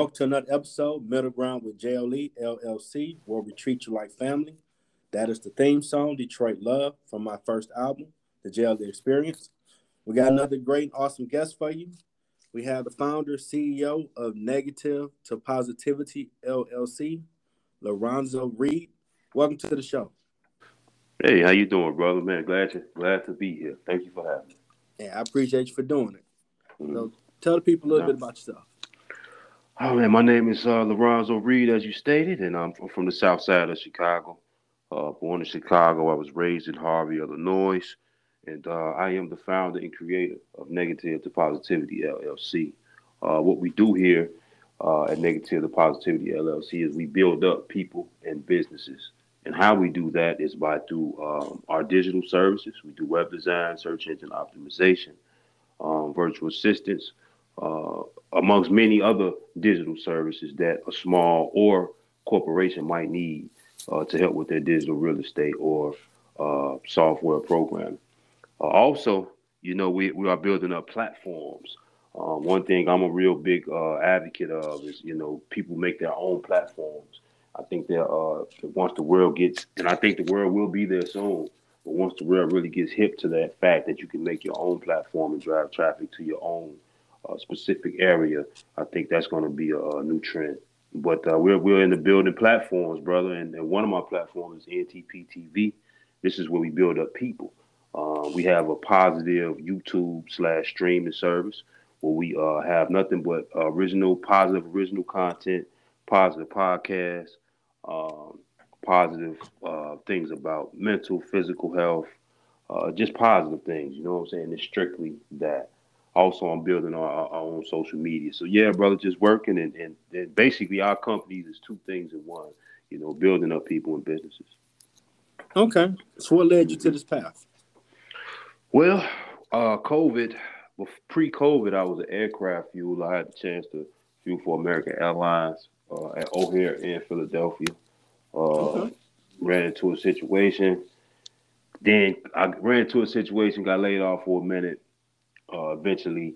Welcome to another episode, Middle Ground with JLE LLC, where we treat you like family. That is the theme song, Detroit Love, from my first album, The JLE Experience. We got another great, awesome guest for you. We have the founder, CEO of Negative to Positivity LLC, Lorenzo Reed. Welcome to the show. Hey, how you doing, brother? Man, glad to glad to be here. Thank you for having me. Yeah, I appreciate you for doing it. Mm-hmm. So, tell the people a little yeah. bit about yourself. Oh man, my name is uh, Lorenzo Reed, as you stated, and I'm from the South Side of Chicago. Uh, born in Chicago, I was raised in Harvey, Illinois, and uh, I am the founder and creator of Negative to Positivity LLC. Uh, what we do here uh, at Negative to Positivity LLC is we build up people and businesses, and how we do that is by through um, our digital services. We do web design, search engine optimization, um, virtual assistants uh, amongst many other digital services that a small or corporation might need uh, to help with their digital real estate or uh, software program. Uh, also, you know, we, we are building up platforms. Um, one thing I'm a real big uh, advocate of is, you know, people make their own platforms. I think that uh, once the world gets, and I think the world will be there soon, but once the world really gets hip to that fact that you can make your own platform and drive traffic to your own uh, specific area, I think that's going to be a, a, new trend. But uh, we're we're in the building platforms, brother, and, and, one of my platforms is NTP TV. This is where we build up people. Uh, we have a positive YouTube slash streaming service where we uh, have nothing but original, positive, original content, positive podcasts, um, positive uh, things about mental, physical health, uh, just positive things. You know what I'm saying? It's strictly that also I'm building our, our, own social media. So yeah, brother, just working and, and, and basically our company is two things in one, you know, building up people and businesses. Okay. So what led you to this path? Well, uh, COVID, well, pre-COVID, I was an aircraft fuel. I had the chance to fuel for American Airlines uh, at O'Hare in Philadelphia. Uh, okay. Ran into a situation. Then I ran into a situation, got laid off for a minute uh, eventually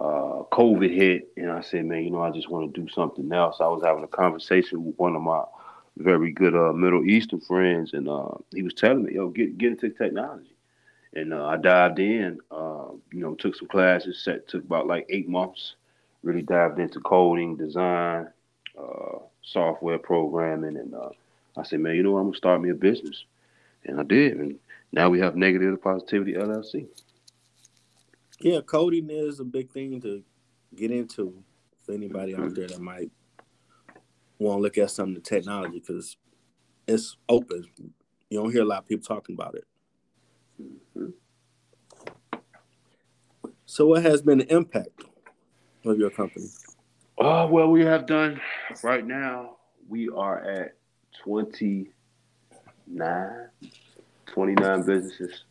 uh, COVID hit, and I said, man, you know, I just want to do something else. I was having a conversation with one of my very good uh, Middle Eastern friends, and uh, he was telling me, yo, get get into technology. And uh, I dived in, uh, you know, took some classes. Set took about like eight months. Really dived into coding, design, software programming, and I said, man, you know, what? I'm gonna start me a business, and I did. And now we have Negative Positivity LLC. Yeah, coding is a big thing to get into for anybody out there that might want to look at some of the technology because it's open. You don't hear a lot of people talking about it. Mm-hmm. So, what has been the impact of your company? Uh, well, we have done right now, we are at 29, 29 businesses.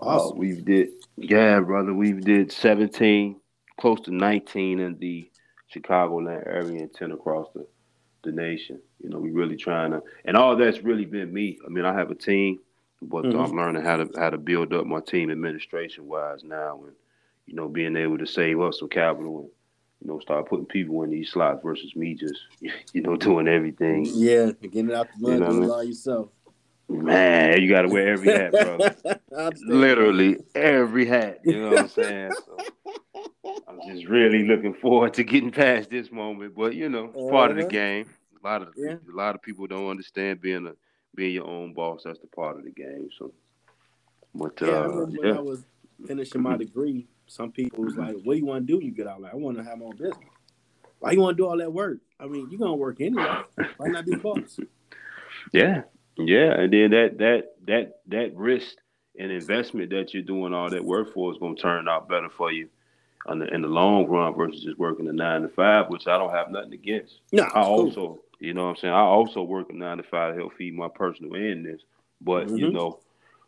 Uh, we've did yeah, brother. We've did 17, close to 19 in the Chicagoland area and 10 across the, the nation. You know, we really trying to and all that's really been me. I mean, I have a team, but mm-hmm. I'm learning how to how to build up my team administration wise now and you know, being able to save up some capital and you know, start putting people in these slots versus me just, you know, doing everything. Yeah, getting out the mud, you know doing it all yourself. Man, you got to wear every hat, bro. Literally every hat. You know what I'm saying? So I'm just really looking forward to getting past this moment. But you know, it's part of the uh-huh. game. A lot of yeah. a lot of people don't understand being a being your own boss. That's the part of the game. So, but yeah, uh, when yeah. I was finishing my degree, some people was like, "What do you want to do when you get out?" Like, I want to have my own business. Why you want to do all that work? I mean, you're gonna work anyway. Why not be boss? Yeah, yeah, and then that that that that risk and investment that you're doing all that work for is going to turn out better for you on the, in the long run versus just working a nine to five, which I don't have nothing against. No, I also, cool. you know, what I'm saying I also work a nine to five to help feed my personal end this, but mm-hmm. you know,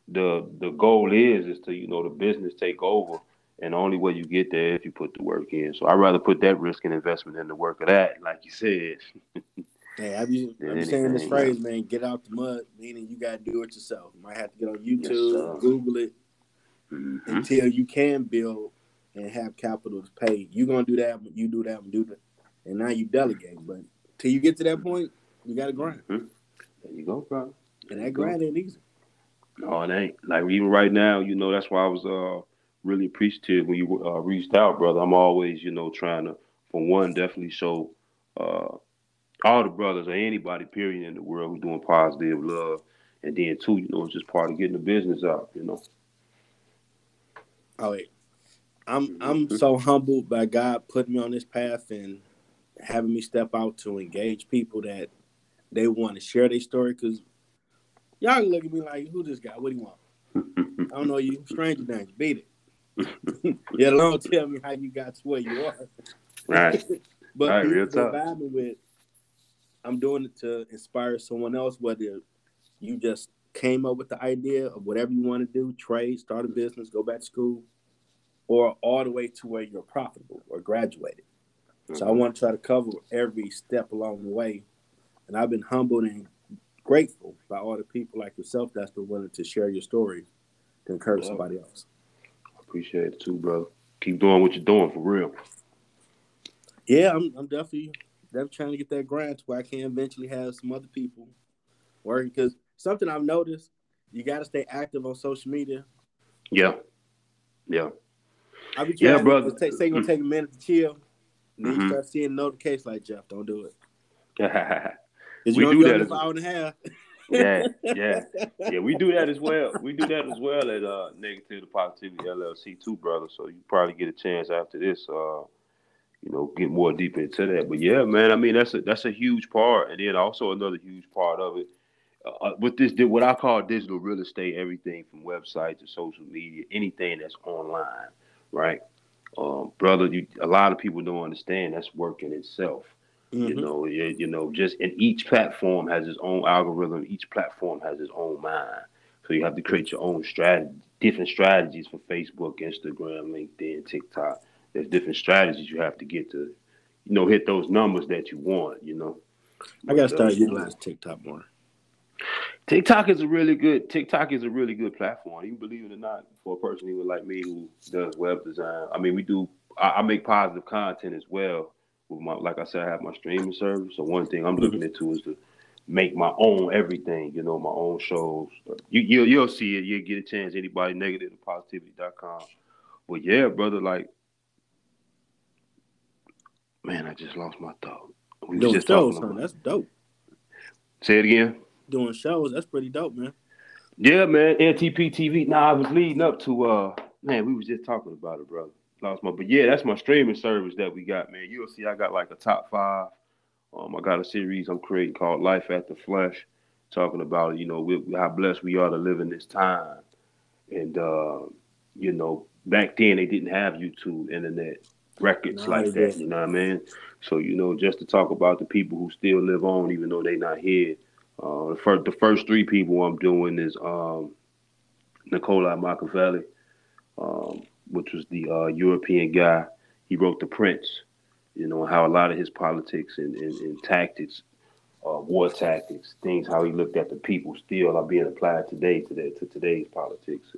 the the goal is is to you know the business take over, and the only way you get there if you put the work in. So I'd rather put that risk and investment in the work of that, like you said. Hey, I'm, saying this phrase, man. Get out the mud, meaning you got to do it yourself. You might have to get on YouTube, yes, Google it, mm-hmm. until you can build and have capital to pay. You're gonna do that, you do that, and do that, and now you delegate. But till you get to that point, you gotta grind. Mm-hmm. There you go, bro. And that grind ain't easy. No, it ain't. Like even right now, you know, that's why I was uh really appreciative when you uh, reached out, brother. I'm always, you know, trying to, for one, definitely show uh all the brothers or anybody, period, in the world who's doing positive love, and then two, you know, it's just part of getting the business out, you know. Oh, wait. I'm I'm mm-hmm. so humbled by God putting me on this path and having me step out to engage people that they want to share their story because y'all look at me like, who this guy? What do you want? I don't know you. Stranger danger. Beat it. yeah, don't tell me how you got to where you are. Right. but right, real vibing with I'm doing it to inspire someone else, whether you just came up with the idea of whatever you want to do, trade, start a business, go back to school, or all the way to where you're profitable or graduated. Mm-hmm. So I want to try to cover every step along the way. And I've been humbled and grateful by all the people like yourself that's been willing to share your story to encourage yeah. somebody else. I appreciate it too, bro. Keep doing what you're doing for real. Yeah, I'm, I'm definitely definitely trying to get that grant to where I can eventually have some other people working because something I've noticed, you got to stay active on social media. Yeah, yeah. I be trying yeah, brother. To take, say you're gonna take a minute to chill, and then mm-hmm. you start seeing notifications like Jeff, don't do it. we do that as, hour and a half. yeah, yeah, yeah. We do that as well. We do that as well at uh, Negative to Positivity LLC too, brother. So you probably get a chance after this. Uh, you know, get more deep into that. But yeah, man, I mean that's a that's a huge part, and then also another huge part of it uh, uh with this what I call digital real estate, everything from websites to social media, anything that's online, right? Um, brother, you, a lot of people don't understand that's work in itself. Mm-hmm. You know, you, you know, just and each platform has its own algorithm. Each platform has its own mind. So you have to create your own strategy, different strategies for Facebook, Instagram, LinkedIn, TikTok there's different strategies you have to get to, you know, hit those numbers that you want. You know, I gotta start utilizing TikTok more. TikTok is a really good TikTok is a really good platform. You believe it or not, for a person even like me who does web design. I mean, we do. I, I make positive content as well. With my, like I said, I have my streaming service. So one thing I'm mm-hmm. looking into is to make my own everything. You know, my own shows. You you'll, you'll see it. You'll get a chance. Anybody negative to positivity.com. But yeah, brother, like Man, I just lost my thought. We Doing just shows, huh? That's dope. Say it again. Doing shows, that's pretty dope, man. Yeah, man. NTP TV. Nah, I was leading up to uh man, we was just talking about it, brother. Lost my but yeah, that's my streaming service that we got, man. You'll see I got like a top five. Um, I got a series I'm creating called Life After Flesh, talking about, you know, we, how blessed we are to live in this time. And uh, you know, back then they didn't have YouTube, internet records no, like that. You know what I mean? So you know, just to talk about the people who still live on, even though they're not here. Uh, the first, the first three people I'm doing is um, Niccolo Machiavelli, um, which was the uh, European guy. He wrote The Prince. You know how a lot of his politics and, and, and tactics, uh, war tactics, things how he looked at the people still are being applied today to that to today's politics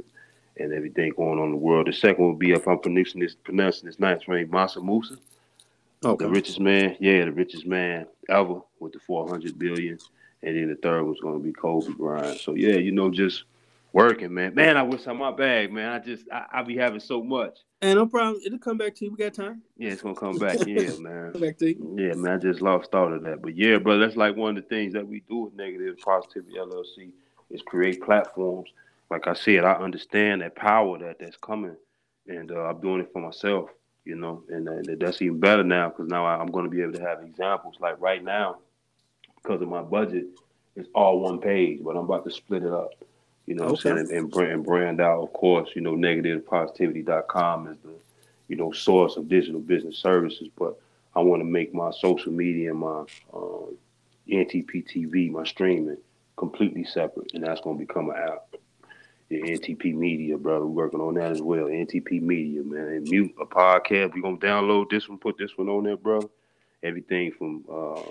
and everything going on in the world. The second will be if I'm pronouncing this pronouncing this nice name, Mansa Musa. Okay. The richest man, yeah, the richest man ever with the 400 billion. And then the third was going to be Kobe Bryant. So yeah, you know, just working, man. Man, I wish I my bag, man. I just I, I be having so much. And no problem. It'll come back to you. We got time. Yeah, it's gonna come back. Yeah, man. come back to you. Yeah, man. I just lost thought of that. But yeah, bro, that's like one of the things that we do with Negative Positivity LLC is create platforms like I said, I understand that power that that's coming, and uh, I'm doing it for myself, you know, and, uh, that's even better now because now I, am going to be able to have examples. Like right now, because of my budget, it's all one page, but I'm about to split it up, you know, okay. and, and, brand, and brand out. Of course, you know, negativepositivity.com is the, you know, source of digital business services, but I want to make my social media and my um, NTP TV, my streaming, completely separate, and that's going to become an app the NTP Media, brother. We're working on that as well. NTP Media, man. And mute a podcast. We're gonna download this one, put this one on there, bro. Everything from uh,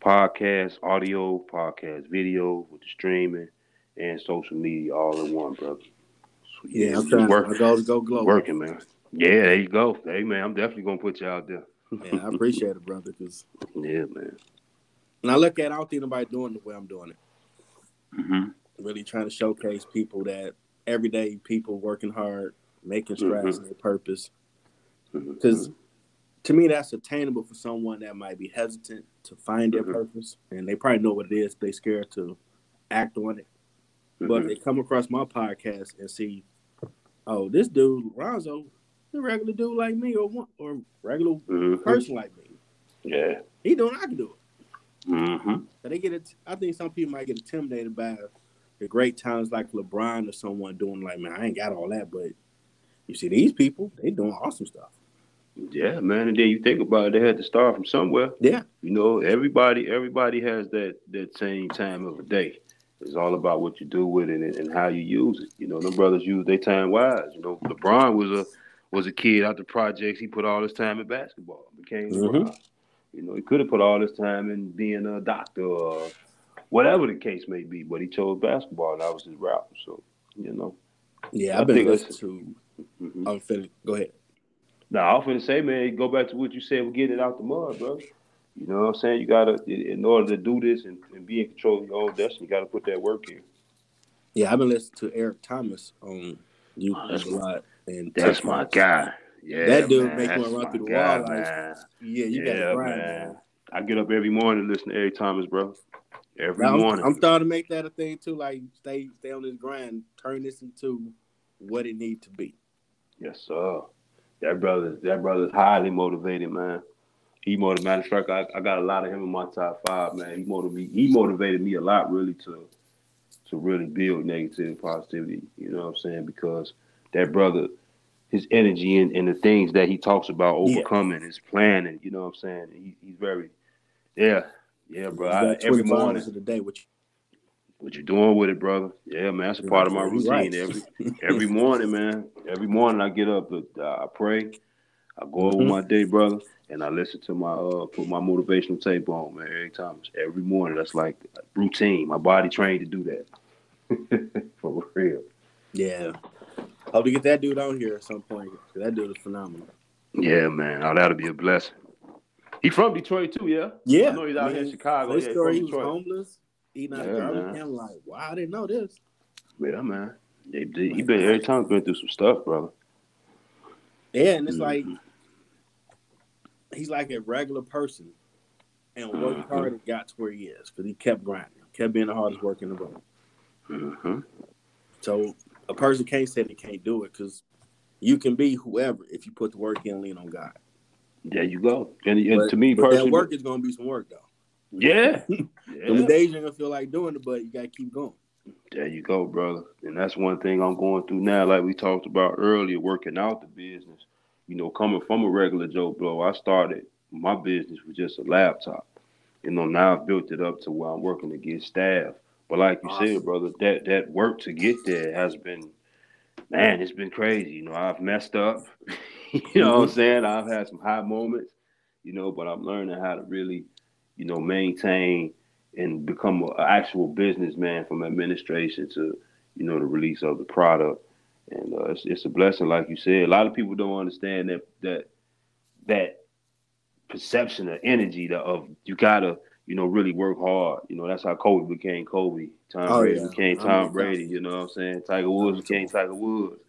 podcast, audio, podcast, video with the streaming and social media all in one, brother. So, yeah, yeah, I'm trying working. to go, go global. Working, man. Yeah, there you go. Hey man, I'm definitely gonna put you out there. yeah, I appreciate it, brother. Cause yeah, man. And I look at, it, I don't think nobody doing the way I'm doing it. Mm-hmm. Really trying to showcase people that everyday people working hard, making strides mm-hmm. in their purpose. Because mm-hmm. to me, that's attainable for someone that might be hesitant to find their mm-hmm. purpose, and they probably know what it is. They scared to act on it. But mm-hmm. they come across my podcast and see, oh, this dude Lonzo, a regular dude like me, or one, or regular mm-hmm. person like me. Yeah, he doing. I can do it. Mm-hmm. So they get it. I think some people might get intimidated by the great times like LeBron or someone doing like, man, I ain't got all that, but you see these people, they doing awesome stuff. Yeah, man. And then you think about it, they had to start from somewhere. Yeah. You know, everybody everybody has that that same time of the day. It's all about what you do with it and, and how you use it. You know, them brothers use their time wise. You know, LeBron was a was a kid out the projects. He put all his time in basketball. Became mm-hmm. You know, he could have put all his time in being a doctor or whatever the case may be, but he chose basketball and that was his route. So, you know. Yeah, I've been listening to mm-hmm. I'm finished. Go ahead. No, I was gonna say, man, go back to what you said. We're getting it out the mud, bro. You know what I'm saying? You gotta, in order to do this and, and be in control of your own destiny, you gotta put that work in. Yeah, I've been listening to Eric Thomas on YouTube oh, a lot, and that's my guy. Yeah, that dude man, make me run through the guy, wall. Like, yeah, you yeah, gotta grind, man. man. I get up every morning and listen to Eric Thomas, bro. Every now, morning. I'm, I'm starting to make that a thing too. Like stay stay on this grind, turn this into what it needs to be. Yes, sir. That brother, that brother's highly motivated, man. He motivated. Matter I, I got a lot of him in my top five, man. He motivated me. He motivated me a lot, really, to to really build negativity, positivity. You know what I'm saying? Because that brother, his energy and, and the things that he talks about overcoming, yeah. his planning. You know what I'm saying? He, he's very, yeah, yeah, bro. I, every morning of the day, which what you doing with it, brother? Yeah, man. That's a part of my routine right. every every morning, man. Every morning I get up, uh, I pray, I go over mm-hmm. my day, brother, and I listen to my uh put my motivational tape on, man. Every time, every morning. That's like routine. My body trained to do that. For real. Yeah. Hope to get that dude on here at some point. That dude is phenomenal. Yeah, man. Oh, that'll be a blessing. He from Detroit too, yeah. Yeah. I know he's out here in Chicago. His yeah, story, he was homeless eating out yeah, garbage I'm like, wow, I didn't know this. Yeah, man. He, he been every time been through some stuff, brother. Yeah, and it's mm-hmm. like he's like a regular person and worked mm-hmm. hard and got to where he is because he kept grinding, kept being the hardest worker in the world. Mm-hmm. So a person can't say they can't do it because you can be whoever if you put the work in lean on God. There you go. And, and but, to me, personally, that work is going to be some work though. Yeah. yeah. The days you're gonna feel like doing it, but you gotta keep going. There you go, brother. And that's one thing I'm going through now, like we talked about earlier, working out the business. You know, coming from a regular Joe Blow, I started my business with just a laptop. You know, now I've built it up to where I'm working to get staff. But like you awesome. said, brother, that that work to get there has been man, it's been crazy. You know, I've messed up. you know what I'm mm-hmm. saying? I've had some high moments, you know, but I'm learning how to really you know, maintain and become an actual businessman from administration to, you know, the release of the product. And uh, it's, it's a blessing, like you said. A lot of people don't understand that that that perception of energy that of you gotta, you know, really work hard. You know, that's how Kobe became Kobe. Tom oh, Brady yeah. became Tom Brady. You know what I'm saying? Tiger Woods became Tiger Woods.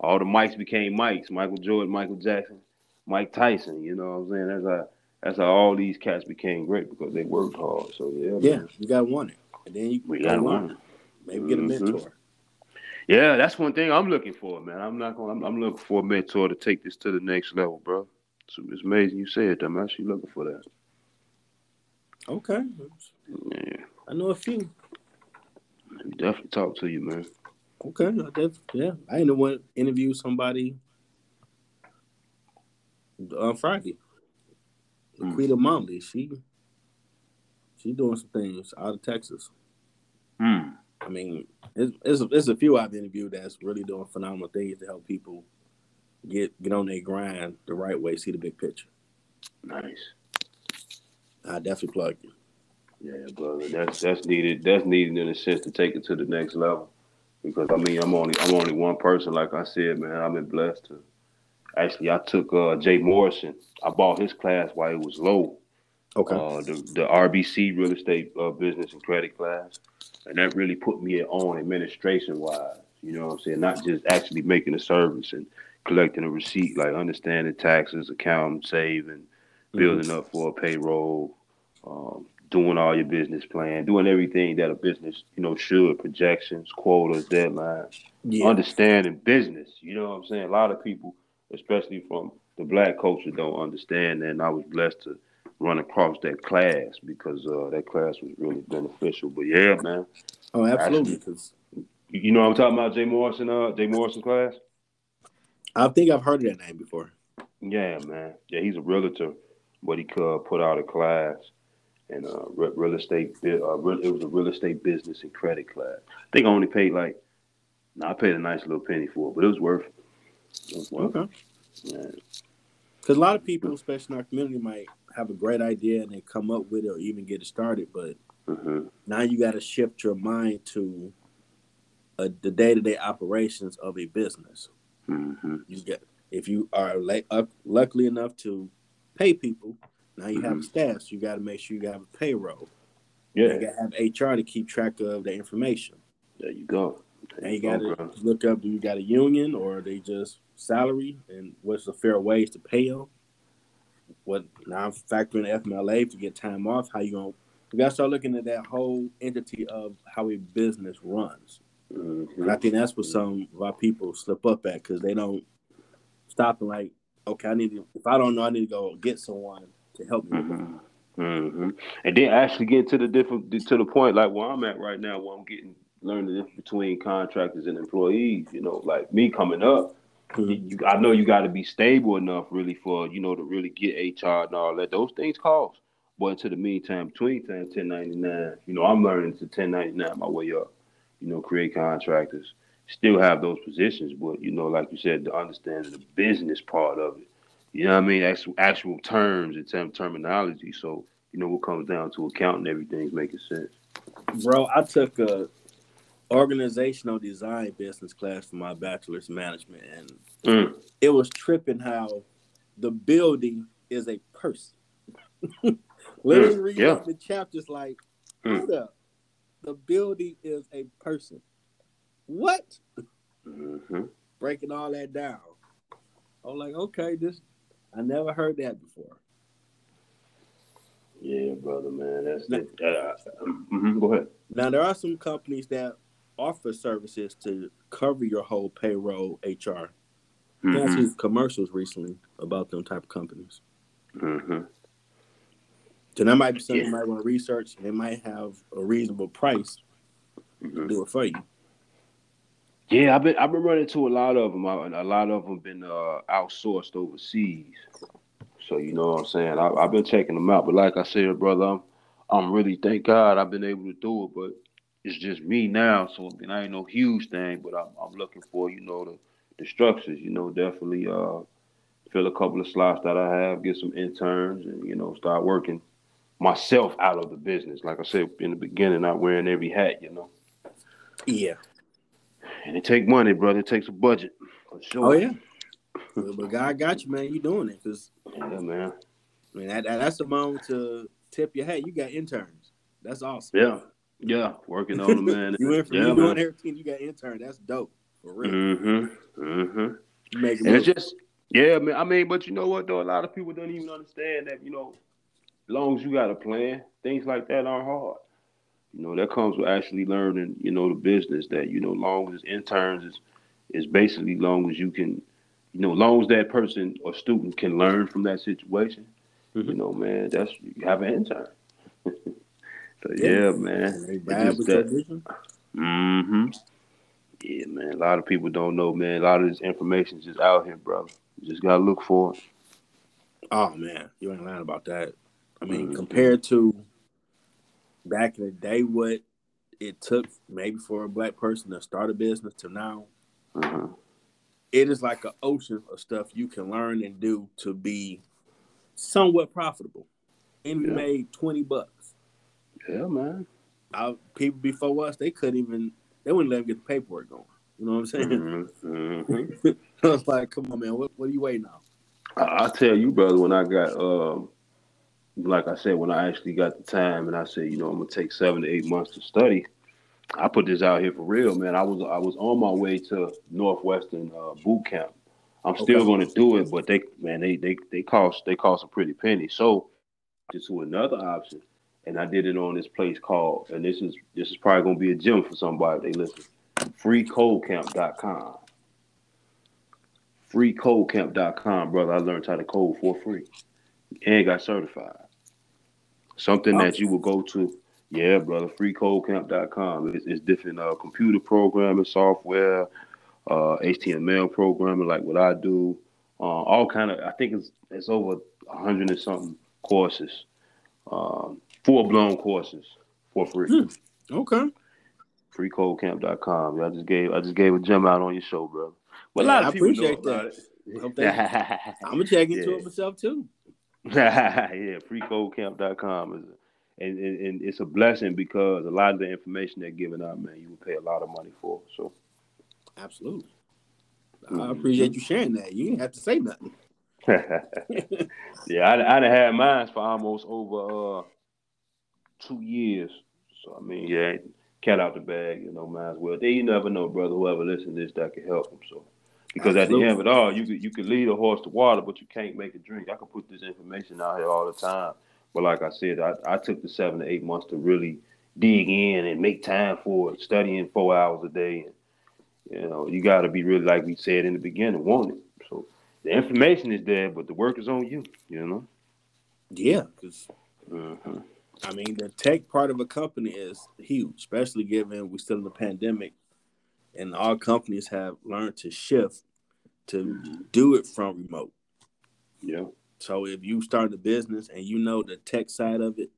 All the Mikes became Mikes. Michael Jordan, Michael Jackson, Mike Tyson. You know what I'm saying? That's how that's how all these cats became great because they worked hard. So yeah, yeah, man. you got one and then you we got one. Maybe get a mm-hmm. mentor. Yeah, that's one thing I'm looking for, man. I'm not going. I'm, I'm, looking for a mentor to take this to the next level, bro. So it's amazing you said that. I'm actually looking for that. Okay. Yeah. I know a few. Definitely talk to you, man. Okay, I def- yeah. I ain't the one interview somebody on Friday. Laquita mm. Momley, she she doing some things out of Texas. Mm. I mean, it's, it's, it's a few I've interviewed that's really doing phenomenal things to help people get get on their grind the right way, see the big picture. Nice. I definitely plug you. Yeah, brother. That's that's needed. That's needed in a sense to take it to the next level. Because I mean, I'm only I'm only one person. Like I said, man, I've been blessed to Actually, I took uh, Jay Morrison. I bought his class while it was low. Okay. Uh, the the RBC real estate uh, business and credit class, and that really put me on administration wise. You know what I'm saying? Not just actually making a service and collecting a receipt, like understanding taxes, accounting, saving, building mm-hmm. up for a payroll, um, doing all your business plan, doing everything that a business, you know, should, projections, quotas, deadlines, yeah. understanding business. You know what I'm saying? A lot of people, especially from the black culture, don't understand that. And I was blessed to run across that class because uh, that class was really beneficial. But yeah, man. Oh, absolutely. Because you know what I'm talking about, Jay Morrison, uh, Jay Morrison class? I think I've heard of that name before. Yeah, man. Yeah, he's a realtor, but he could put out a class and uh, real estate. Uh, it was a real estate business and credit class. I think I only paid like, no, I paid a nice little penny for it, but it was worth it. It was worth okay. Because a lot of people, especially in our community, might have a great idea and they come up with it or even get it started, but mm-hmm. now you got to shift your mind to uh, the day to day operations of a business. Mm-hmm. You get if you are like uh, luckily enough to pay people, now you have mm-hmm. staff, so you got to make sure you have a payroll. Yeah, you got to have HR to keep track of the information. There you go. There and you, got to look up: do you got a union or are they just salary? And what's the fair wage to pay them? What now? I'm factoring FMLA to get time off. How you gonna? You got to start looking at that whole entity of how a business runs. Mm-hmm. And I think that's what some of our people slip up at because they don't stop and like, okay, I need to. If I don't know, I need to go get someone to help me. Mm-hmm. Mm-hmm. And then actually get to the different to the point like where I'm at right now, where I'm getting learning the difference between contractors and employees. You know, like me coming up, mm-hmm. you, I know you got to be stable enough really for you know to really get HR and all that. Those things cost. But into the meantime, between time 1099, you know, I'm learning to 1099 my way up you know, create contractors, still have those positions, but you know, like you said, to understand the business part of it. You know what I mean? Actual, actual terms and term, terminology. So, you know, what comes down to accounting, everything's making sense. Bro, I took a organizational design business class for my bachelor's management, and mm. it was tripping how the building is a person. Literally mm. reading yeah. the chapters like, mm. hold up the building is a person. What? Mm-hmm. Breaking all that down. I'm like, okay, this I never heard that before. Yeah, brother, man. That's now, it. Uh, mm-hmm. Go ahead. Now there are some companies that offer services to cover your whole payroll HR. Mm-hmm. I seen commercials recently about them type of companies. Mm-hmm. So that might be something yeah. you might want to research. They might have a reasonable price mm-hmm. do it for you. Yeah, I've been I've been running to a lot of them. A lot of them been uh, outsourced overseas. So you know what I'm saying. I, have been checking them out, but like I said, brother, I'm I'm really thank God I've been able to do it. But it's just me now, so I, mean, I ain't no huge thing. But I'm I'm looking for you know the the structures. You know, definitely uh fill a couple of slots that I have, get some interns, and you know start working myself out of the business. Like I said in the beginning, not wearing every hat, you know. Yeah. And it takes money, brother. It takes a budget. Sure. Oh yeah. but God got you, man. You doing it, cause yeah, man. I mean, that, that's the moment to tip your hat. You got interns. That's awesome. Yeah, yeah. Working on them, man. you went from yeah, you doing everything. You got intern. That's dope. For real. Mm-hmm. Mm-hmm. Make it and it's just yeah, man. I mean, but you know what though? A lot of people don't even understand that. You know, as long as you got a plan, things like that aren't hard. You know, that comes with actually learning, you know, the business that, you know, long as interns is is basically long as you can, you know, long as that person or student can learn from that situation, mm-hmm. you know, man, that's you have an intern. so yeah, yeah man. Mm-hmm. Yeah, man. A lot of people don't know, man. A lot of this information is just out here, bro. You just gotta look for it. Oh man, you ain't lying about that. I mean, mm-hmm. compared to back in the day, what it took maybe for a black person to start a business to now, mm-hmm. it is like an ocean of stuff you can learn and do to be somewhat profitable. And we yeah. made twenty bucks. Yeah, man. Our, people before us, they couldn't even they wouldn't let them get the paperwork going. You know what I'm saying? Mm-hmm. I was like, come on, man, what, what are you waiting on? I, will tell you, brother, when I got, um, like I said, when I actually got the time, and I said, you know, I'm gonna take seven to eight months to study. I put this out here for real, man. I was I was on my way to Northwestern uh, boot camp. I'm still going to do it, but they man they they they cost they cost a pretty penny. So just to another option, and I did it on this place called, and this is this is probably going to be a gym for somebody. They listen, freecodecamp.com. Freecodecamp.com, brother. I learned how to code for free and got certified. Something that you will go to yeah, brother. FreeCodeCamp.com. It's, it's different uh, computer programming software, uh, HTML programming, like what I do. Uh, all kind of. I think it's it's over a hundred and something courses, um, full blown courses for free. Hmm. Okay. FreeCodeCamp.com. I just gave I just gave a gem out on your show, brother. But yeah, a lot of I people appreciate know that. I'm gonna check into yeah. it myself too. yeah, freecodecamp.com is and, and, and, it's a blessing because a lot of the information they're giving out, man, you would pay a lot of money for. So, absolutely, mm-hmm. I appreciate you sharing that. You didn't have to say nothing. yeah, I I had mine for almost over uh, two years. So I mean, yeah, cat out the bag, you know, might as well. They you never know, brother. Whoever listens to this, that could help them. So. Because Absolutely. at the end of it all, you could you could lead a horse to water, but you can't make it drink. I could put this information out here all the time but like I said, I, I took the seven to eight months to really dig in and make time for it, studying four hours a day. And, you know, you got to be really, like we said in the beginning, want it. So the information is there, but the work is on you, you know? Yeah, because, mm-hmm. I mean, the tech part of a company is huge, especially given we're still in the pandemic and all companies have learned to shift to do it from remote. Yeah. So if you start a business and you know the tech side of it,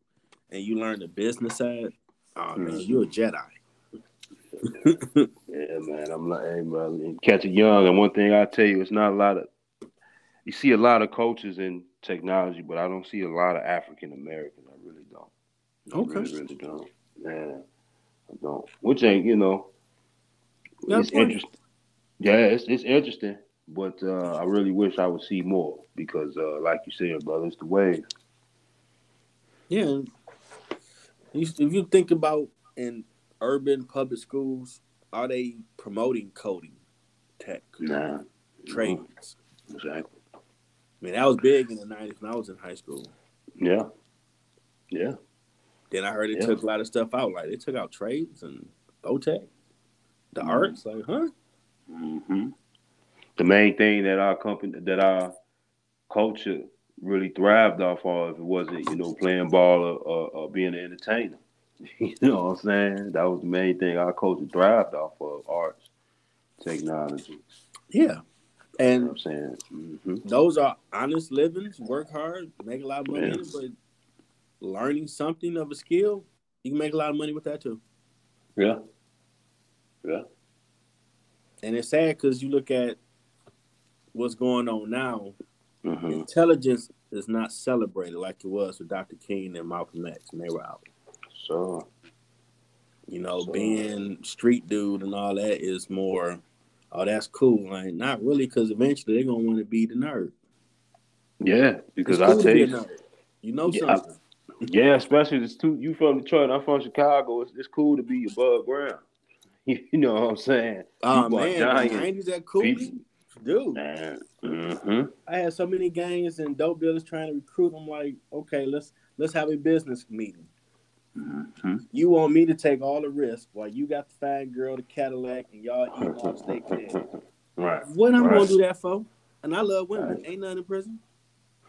and you learn the business side, oh man, mm-hmm. you're a Jedi. yeah, man. I'm like, hey, man, catch it young. And one thing I tell you, it's not a lot of. You see a lot of coaches in technology, but I don't see a lot of African Americans. I really don't. Okay. I really, really don't. Yeah, I don't. Which ain't, you know, That's it's funny. interesting. Yeah, it's it's interesting, but uh, I really wish I would see more because, uh, like you said, brother, it's the way. Yeah, if you think about in urban public schools, are they promoting coding, tech, nah, trades? No. Exactly. I mean, that was big in the '90s when I was in high school. Yeah, yeah. Then I heard it yeah. took a lot of stuff out. Like they took out trades and OTech, the mm-hmm. arts. Like, huh? Mm-hmm. The main thing that our company, that our culture really thrived off of if it wasn't, you know, playing ball or, or, or being an entertainer. you know what I'm saying? That was the main thing our culture thrived off of arts, technology. Yeah. And you know I'm saying mm-hmm. those are honest livings, work hard, make a lot of money, but learning something of a skill, you can make a lot of money with that too. Yeah. Yeah. And it's sad because you look at what's going on now Mm-hmm. Intelligence is not celebrated like it was with Dr. King and Malcolm X when they were out. So, you know, so. being street dude and all that is more, oh, that's cool. Like, not really, because eventually they're gonna want to be the nerd. Yeah, because cool I tell you, you know yeah, something. I, yeah, especially it's too. You from Detroit, I'm from Chicago. It's, it's cool to be above ground. You know what I'm saying? Oh man, the 90s that cool. People, dude. Mm-hmm. I had so many gangs and dope dealers trying to recruit. I'm like, okay, let's let's have a business meeting. Mm-hmm. You want me to take all the risk while you got the fine girl, the Cadillac, and y'all eat all the steak Right. What I'm right. gonna do that for? And I love women. Right. Ain't nothing in prison.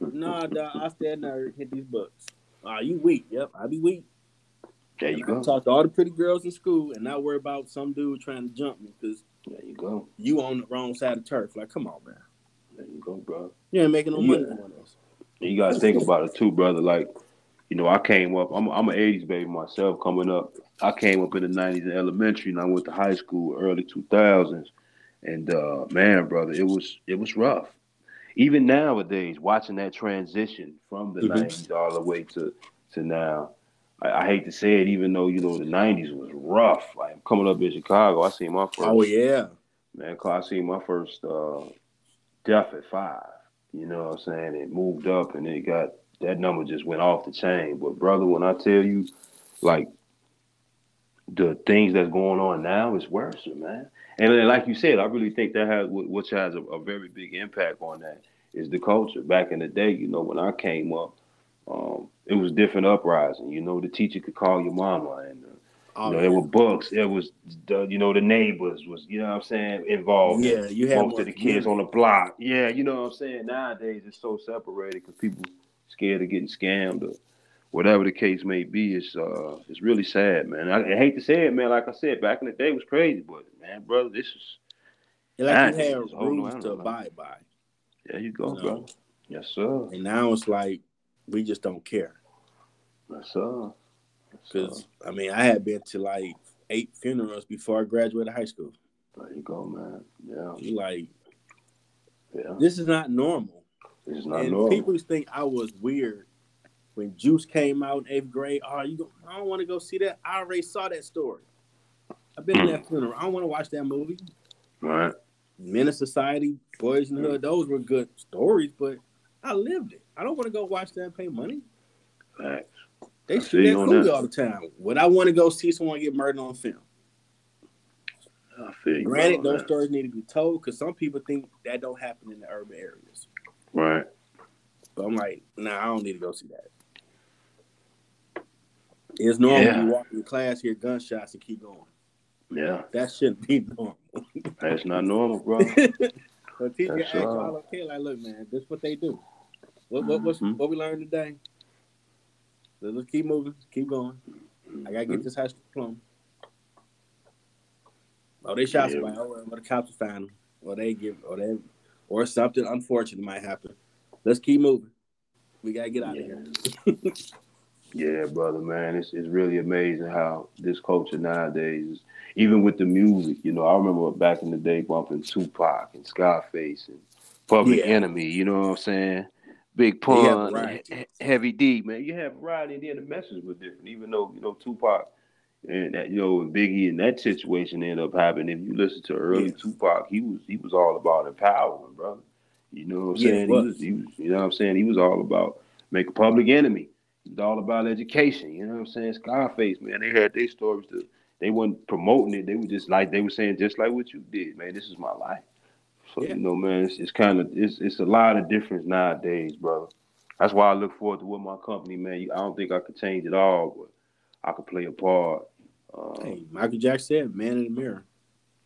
nah, dog, I stay nerd, hit these books. Ah, you weak. Yep, I be weak. There you go. I talk to all the pretty girls in school and not worry about some dude trying to jump me because there you go. You on the wrong side of turf. Like, come on, man. There you go, bro. You ain't making no money on us. You gotta think about it too, brother. Like, you know, I came up. I'm I'm an '80s baby myself. Coming up, I came up in the '90s in elementary, and I went to high school early 2000s. And uh, man, brother, it was it was rough. Even nowadays, watching that transition from the mm-hmm. '90s all the way to to now, I, I, hate to say it, even though you know the '90s was rough. Like coming up in Chicago, I seen my first. Oh yeah. Man, cause I seen my first uh, death at five. You know what I'm saying? It moved up and it got that number just went off the chain. But brother, when I tell you, like the things that's going on now is worse, man. And like you said, I really think that has which has a, a, very big impact on that is the culture. Back in the day, you know, when I came up, um, it was different uprising. You know, the teacher could call your mama, and uh, oh, you know, there were books. There was, the, you know, the neighbors was, you know, what I'm saying, involved. Yeah, you had most of the kids on the block. Yeah, you know what I'm saying. Nowadays, it's so separated because people scared of getting scammed or whatever the case may be. It's uh, it's really sad, man. I, I hate to say it, man. Like I said, back in the day, it was crazy, but man, brother, this is. like you had rules to abide by. There you go, you know? bro. Yes, sir. And now it's like we just don't care. Yes, sir. Because I mean, I had been to like eight funerals before I graduated high school. There you go, man. Yeah. Like, yeah. This is not normal. This is not and normal. People think I was weird when Juice came out in eighth grade. Oh, you go? I don't want to go see that. I already saw that story. I've been in that funeral. I don't want to watch that movie. Right. Menace II Society, Boyz n the Hood, those were good stories, but I lived it. I don't want to go watch that pay money. Facts. They shoot that movie all the time. Would I want to go see someone get murdered on film? I feel you. Granted, those stories need to be told because some people think that don't happen in the urban areas. Right. But I'm like, nah, I don't need to go see that. It's normal yeah. you walk in class, hear gunshots, and keep going. Yeah. That shouldn't be normal. That's not normal, bro. so teacher you all okay, like, look, man, this is what they do. What what mm-hmm. what we learned today? Let's keep moving, keep going. I gotta get this high school diploma. Oh, they shot yeah. somebody. Oh, well, the cops will find them, or they give, or they, or something unfortunate might happen. Let's keep moving. We gotta get out yeah. of here. yeah, brother, man, it's it's really amazing how this culture nowadays, even with the music. You know, I remember back in the day bumping Tupac and Scarface and Public yeah. Enemy. You know what I'm saying? Big Pun, Heavy D, man. You have variety, and then the message was different. Even though you know Tupac and that, you know Biggie in that situation ended up happening. If you listen to early yeah. Tupac, he was he was all about empowerment, brother. You know what I'm saying? He was, he was, you know what I'm saying? He was all about make a public enemy. It's all about education. You know what I'm saying? Scarface, man, they had their stories to. They weren't promoting it. They were just like they were saying, just like what you did, man. This is my life. So yeah. you know, man, it's, it's kind of it's it's a lot of difference nowadays, brother. That's why I look forward to what my company, man. I don't think I could change it all, but I could play a part. Um, hey, Michael Jackson said, "Man in the mirror."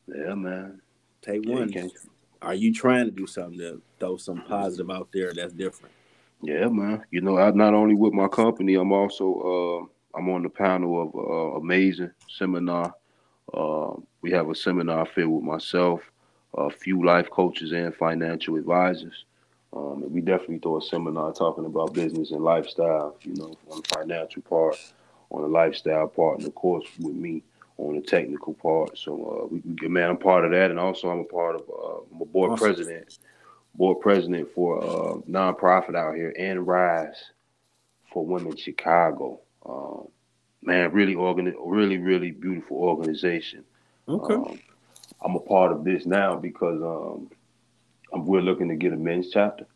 Yeah, man. Take yeah, one. Are you trying to do something to throw some positive out there that's different? Yeah, man. You know, I not only with my company, I'm also uh, I'm on the panel of uh, amazing seminar. Uh, we have a seminar filled with myself, a few life coaches and financial advisors. Um, and we definitely throw a seminar talking about business and lifestyle, you know, on the financial part, on the lifestyle part, and of course with me on the technical part. So uh, we, we, man, I'm part of that, and also I'm a part of uh, I'm a board awesome. president, board president for a uh, nonprofit out here, and Rise for Women Chicago. Um, man, really organ, really really beautiful organization. Okay. Um, I'm a part of this now because um, we're looking to get a men's chapter.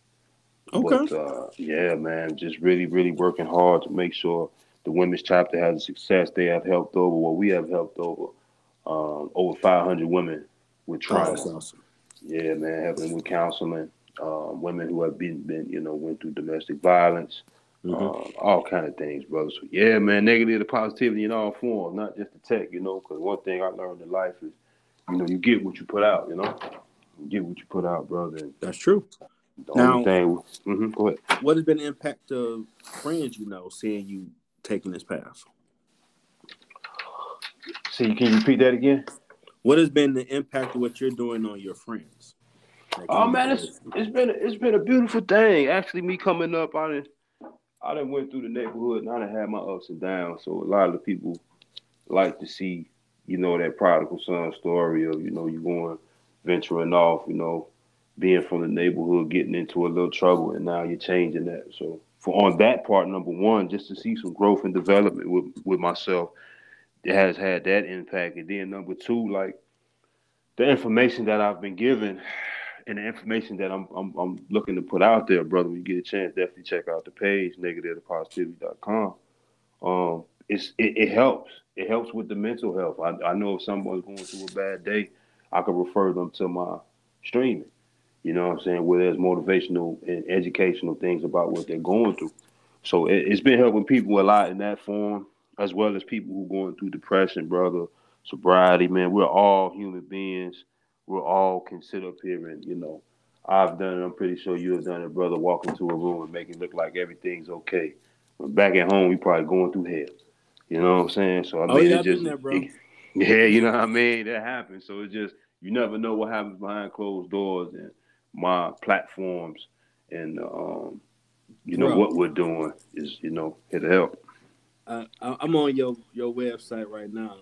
Okay. But, uh, yeah, man, just really, really working hard to make sure the women's chapter has a success. They have helped over what well, we have helped over um, over 500 women with trauma. Oh, awesome. Yeah, man, helping with counseling, um, women who have been, been, you know, went through domestic violence, mm-hmm. um, all kind of things, bro. So yeah, man, negative to positivity in all forms, not just the tech, you know. Because one thing I learned in life is you know, you get what you put out, you know. You get what you put out, brother. That's true. The now, only thing, mm-hmm, go ahead. What has been the impact of friends, you know, seeing you taking this path? See, can you repeat that again? What has been the impact of what you're doing on your friends? Like, oh man, it's it's been it's been a beautiful thing. Actually, me coming up, I didn't I done went through the neighborhood and I done had my ups and downs. So a lot of the people like to see you know, that prodigal son story of, you know, you going venturing off, you know, being from the neighborhood, getting into a little trouble, and now you're changing that. So for on that part, number one, just to see some growth and development with with myself, it has had that impact. And then number two, like the information that I've been given and the information that I'm, I'm I'm looking to put out there, brother, when you get a chance, definitely check out the page, negative-positivity.com. Um, it's it, it, helps. It helps with the mental health. I, I know if someone's going through a bad day, I could refer them to my streaming. You know what I'm saying? Where there's motivational and educational things about what they're going through. So it, has been helping people a lot in that form, as well as people who are going through depression, brother, sobriety, man. We're all human beings. We're all can sit up here and, you know, I've done it. I'm pretty sure you have done it, brother. Walk into a room and make it look like everything's okay. But back at home, we probably going through hell. You know what I'm saying? So I mean, oh, yeah, it just, there, bro. It, yeah, you know what I mean. That happens. So it's just you never know what happens behind closed doors and my platforms and um, you know bro. what we're doing is you know here to help. Uh, I'm on your your website right now.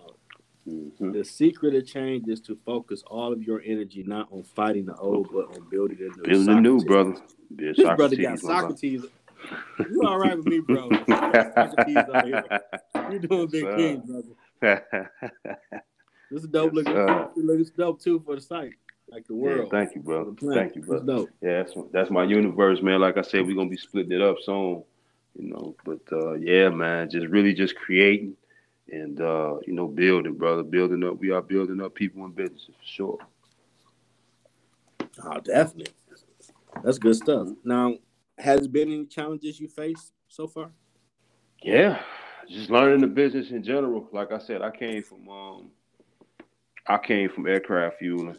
Mm-hmm. The secret of change is to focus all of your energy not on fighting the old, but on building the new. Building the new, brother. This brother got Socrates. You all right with me, bro? You're doing big uh, king, brother? this is dope looking. Uh, looks dope too for the site, like the world. Yeah, thank you, bro. Thank you, bro. Yeah, that's that's my universe, man. Like I said, we're gonna be splitting it up soon, you know. But uh, yeah, man, just really just creating and uh, you know building, brother, building up. We are building up people in businesses for sure. Oh, definitely. That's good stuff. Now, has been any challenges you faced so far? Yeah, just learning the business in general. Like I said, I came from um, I came from aircraft fueling,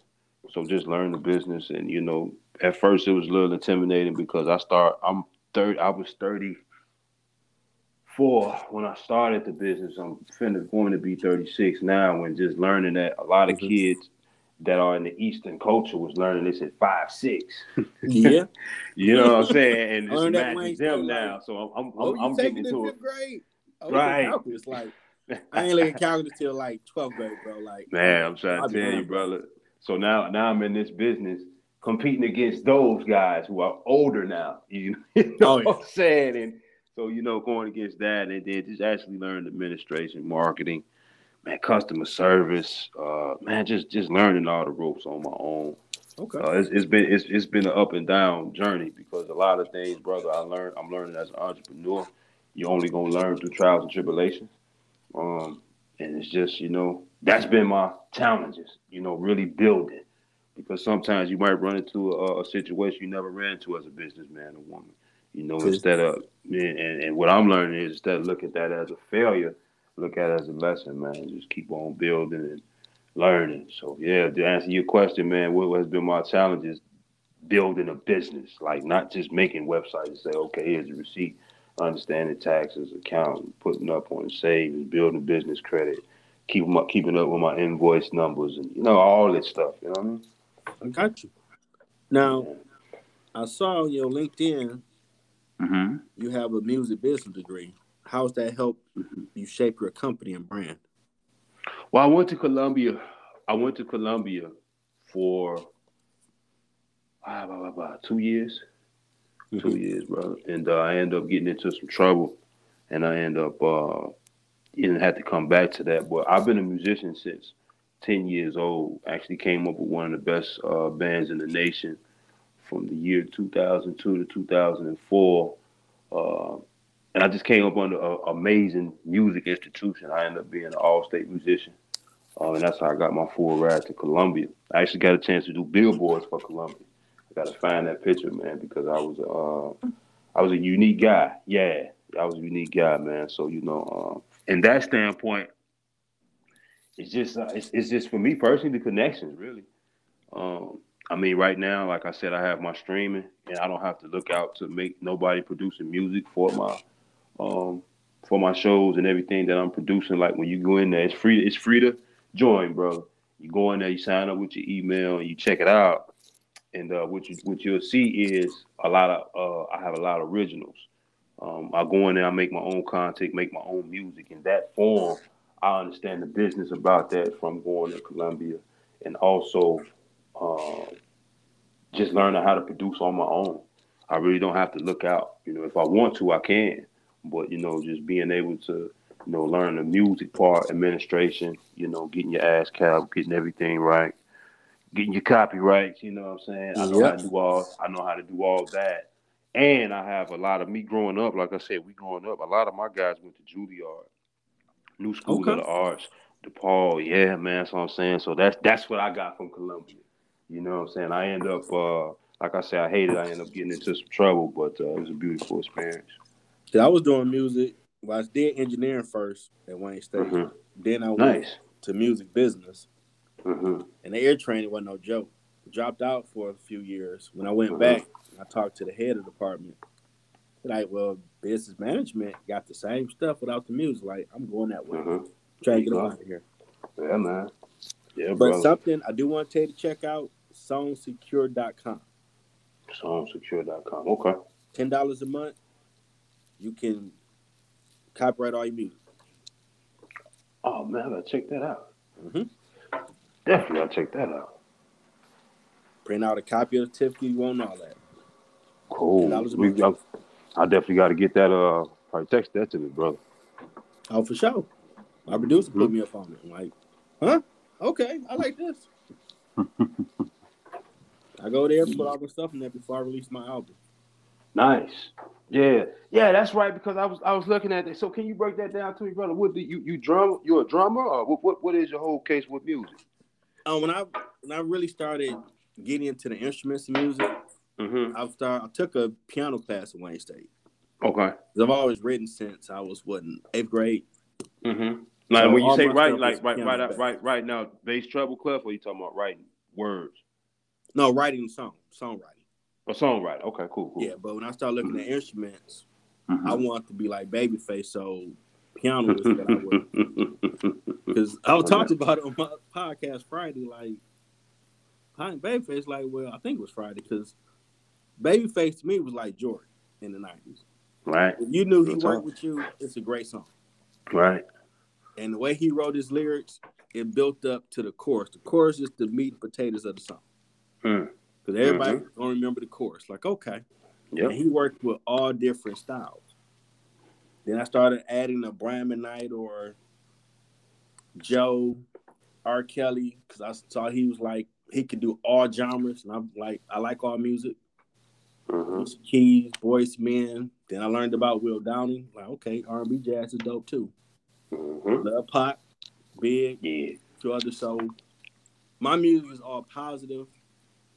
so just learn the business. And you know, at first it was a little intimidating because I start. I'm third. I was thirty four when I started the business. I'm finna going to be thirty six now. And just learning that a lot of mm-hmm. kids that are in the Eastern culture was learning this at five six. Yeah, you know what I'm saying, and it's matching them now. So I'm I'm, oh, I'm getting into it. Grade. Oh, right. It's like I ain't looking calculus till like 12th grade, bro. Like man, I'm trying to tell you, brother. So now now I'm in this business competing against those guys who are older now. You know, oh, yeah. what I'm saying? And so you know, going against that, and then just actually learn administration, marketing man, customer service, uh, man, just just learning all the ropes on my own. Okay, uh, it's, it's been it's, it's been an up and down journey because a lot of things, brother, I learned. I'm learning as an entrepreneur. You're only gonna learn through trials and tribulations, um, and it's just you know that's been my challenges. You know, really building because sometimes you might run into a, a situation you never ran into as a businessman or woman. You know, instead of and, and what I'm learning is instead of looking at that as a failure look at it as a lesson, man. Just keep on building and learning. So yeah, to answer your question, man, what has been my challenge is building a business, like not just making websites and say, okay, here's a receipt, understanding taxes, account, putting up on savings, building business credit, keeping up, keeping up with my invoice numbers, and you know all this stuff. You know what I mean? I got you. Now, I saw your LinkedIn, mm-hmm. you have a music business degree how's that help you shape your company and brand? Well, I went to Columbia. I went to Columbia for ah, two years. Mm-hmm. Two years, brother. And uh, I ended up getting into some trouble, and I ended up uh, didn't have to come back to that. But I've been a musician since ten years old. Actually, came up with one of the best uh, bands in the nation from the year 2002 to 2004. And I just came up under an amazing music institution. I ended up being an all-state musician, um, and that's how I got my full ride to Columbia. I actually got a chance to do billboards for Columbia. I got to find that picture, man, because I was uh, I was a unique guy. Yeah, I was a unique guy, man. So you know, um, in that standpoint, it's just uh, it's, it's just for me personally the connections really. Um, I mean, right now, like I said, I have my streaming, and I don't have to look out to make nobody producing music for my um, for my shows and everything that I'm producing. Like when you go in there, it's free. It's free to join, bro. You go in there, you sign up with your email, and you check it out. And uh, what you what you'll see is a lot of uh, I have a lot of originals. Um, I go in there, I make my own content, make my own music in that form. I understand the business about that from going to Columbia, and also uh, just learning how to produce on my own. I really don't have to look out. You know, if I want to, I can. But you know, just being able to you know learn the music part, administration, you know, getting your ASCAP, getting everything right, getting your copyrights. You know what I'm saying? I know Yep. how to do all. I know how to do all that. And I have a lot of me growing up. Like I said, we growing up. A lot of my guys went to Juilliard, New School Okay. of the Arts, DePaul. Yeah, man. That's what I'm saying. So that's that's what I got from Columbia. You know what I'm saying? I end up, uh, like I said, I hated. I end up getting into some trouble, but uh, it was a beautiful experience. I was doing music. Well, I did engineering first at Wayne State. Mhm. Then I went Nice. to music business, hmm and the air training wasn't no joke. Dropped out for a few years. When I went Mhm. back, I talked to the head of the department. Like, well, business management got the same stuff without the music. Like, I'm going that way. hmm Trying to get them out of here. Yeah, man. Yeah, But brother. something I do want to tell you to check out songsecure.com. Songsecure.com. Okay. Ten dollars a month, you can copyright all your music. Oh man, I gotta check that out. Mhm. Definitely, gotta check that out. Print out a copy of the certificate you want all that. Cool. We, I. I definitely got to get that. Uh, probably text that to me, brother. Oh, for sure. My producer Mm-hmm. put me up on it. I'm like, huh? Okay, I like this. I go there and put all my stuff in there before I release my album. Nice. Yeah, yeah, that's right. Because I was I was looking at it. So can you break that down to me, brother? What do you you drum? You're a drummer, or what? What, what is your whole case with music? Um, when I when I really started getting into the instruments and music, Mm-hmm. I start I took a piano class at Wayne State. Okay. I've always written since I was what in eighth grade. Mm-hmm. Like So when you say my right, like is right, right, based. right, right now, bass treble clef, or you talking about writing words No, writing song, songwriting. Or songwriting? Okay, cool, cool. Yeah, but when I started looking Mm-hmm. at instruments, Mhm. I wanted to be like Babyface, so piano was what I would. Because I was talking about it on my podcast Friday, like Babyface, like, well, I think it was Friday, because Babyface to me was like Jordan in the nineties. right, If you knew he worked with you, it's a great song. right. And the way he wrote his lyrics, it built up to the chorus. The chorus is the meat and potatoes of the song. Mm. Because everybody gonna remember the chorus. Like, okay. yeah. He worked with all different styles. Then I started adding a Brian McKnight or Joe, R. Kelly, because I saw he was like he could do all genres, and I'm like I like all music. hmm Keys, Boys Men. Then I learned about Will Downing. Like, okay, R&B jazz is dope too. hmm Love Pop, Big, Yeah. two others. So my music is all positive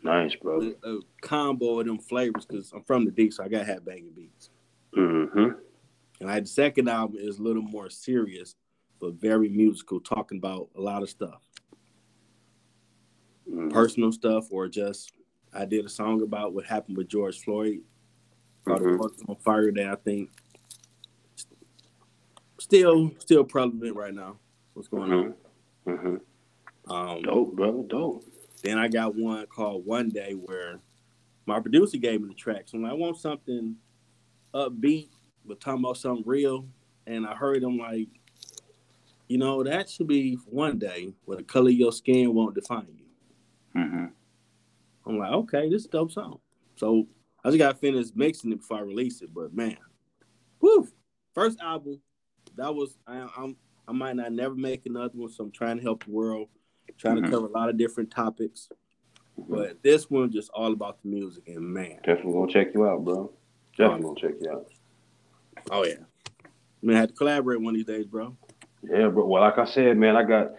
Nice, bro. with a combo of them flavors because I'm from the D, so I gotta have banging beats. hmm And I the second album is a little more serious, but very musical, talking about a lot of stuff, Mm-hmm. personal stuff, or just I did a song about what happened with George Floyd, called Mhm. On Fire" that I think still still prevalent right now. What's going on? hmm Um, Dope, brother. Dope. Then I got one called One Day where my producer gave me the track. So I'm like, I want something upbeat, but talking about something real. And I heard him like, you know, that should be one day where the color of your skin won't define you. hmm I'm like, okay, this is a dope song. So I just got to finish mixing it before I release it. But man, woo, first album, that was, I, I'm, I might not never make another one. So I'm trying to help the world, trying Mhm. to cover a lot of different topics. Mm-hmm. But this one just all about the music and man. Definitely gonna check you out, bro. Definitely gonna check you out. Oh yeah. I'm gonna have to collaborate one of these days, bro. Yeah, bro. Well, like I said, man, I got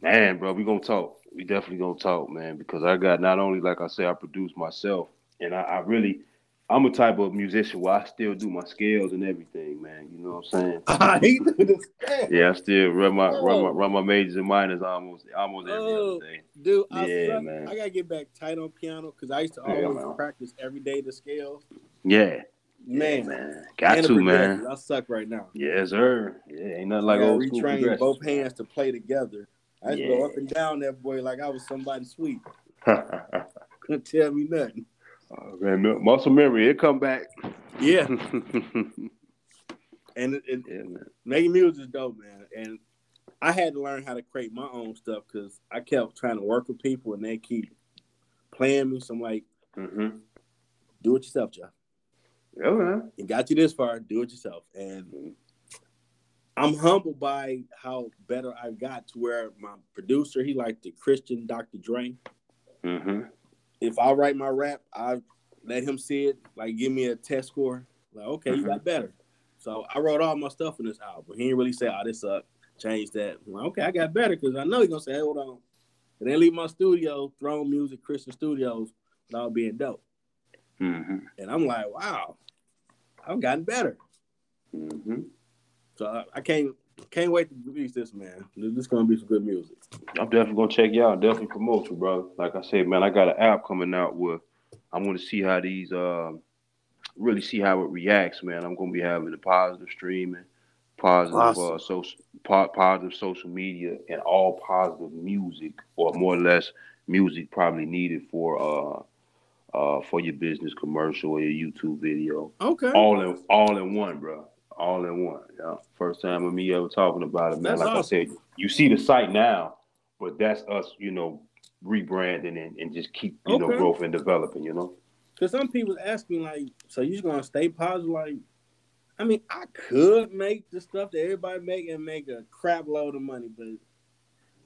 man, bro. We gonna talk. We definitely gonna talk, man, because I got not only like I say, I produce myself, and I, I really, I'm a type of musician where I still do my scales and everything, man. You know what I'm saying? I hate this. Yeah, I still run my run my run my majors and minors almost almost every Oh. other day. Dude, I, Yeah, suck. man. I gotta get back tight on piano because I used to always man. practice every day the scales. Yeah, Man, man, got And to, man. I suck right now. Yes, sir. Yeah, ain't nothing like gotta old school retrain both hands to play together. I used to go up and down that boy like I was somebody sweet. Couldn't tell me nothing. Man, muscle memory, it come back. Yeah, yeah, and it, it, man. making music is dope, man. And I had to learn how to create my own stuff because I kept trying to work with people and they keep playing me. So I'm like, Mm-hmm. do it yourself, Jeff. Yeah, man. It got you this far, do it yourself. And I'm humbled by how better I got to where my producer, he liked the Christian Dr. Dre. Mm-hmm. If I write my rap, I let him see it, like give me a test score. Like, okay, you Mm-hmm. got better. So I wrote all my stuff in this album. He didn't really say, "Oh, this up, change that." I'm like, okay, I got better because I know he's gonna say, "Hold on," and then leave my studio, Throne Music, Christian Studios, without being dope. Mm-hmm. And I'm like, wow, I've gotten better. Mm-hmm. So I, I can't can't wait to release this, man. This is gonna be some good music. I'm definitely gonna check you out. Definitely promote you, brother. Like I said, man, I got an app coming out where I want to see how these, um, really see how it reacts, man. I'm gonna be having a positive streaming, positive, Awesome. uh, social, po- positive social media, and all positive music, or more or less music probably needed for uh, uh, for your business commercial or your YouTube video. Okay. All in, all in one, bro. All in one. Yeah. First time with me ever talking about it, man. That's like awesome. I said, you see the site now, but that's us, you know, rebranding and, and just keep, you know, growth and developing, you know. Cause some people ask me like, so you just gonna stay positive? Like, I mean, I could make the stuff that everybody make and make a crap load of money, but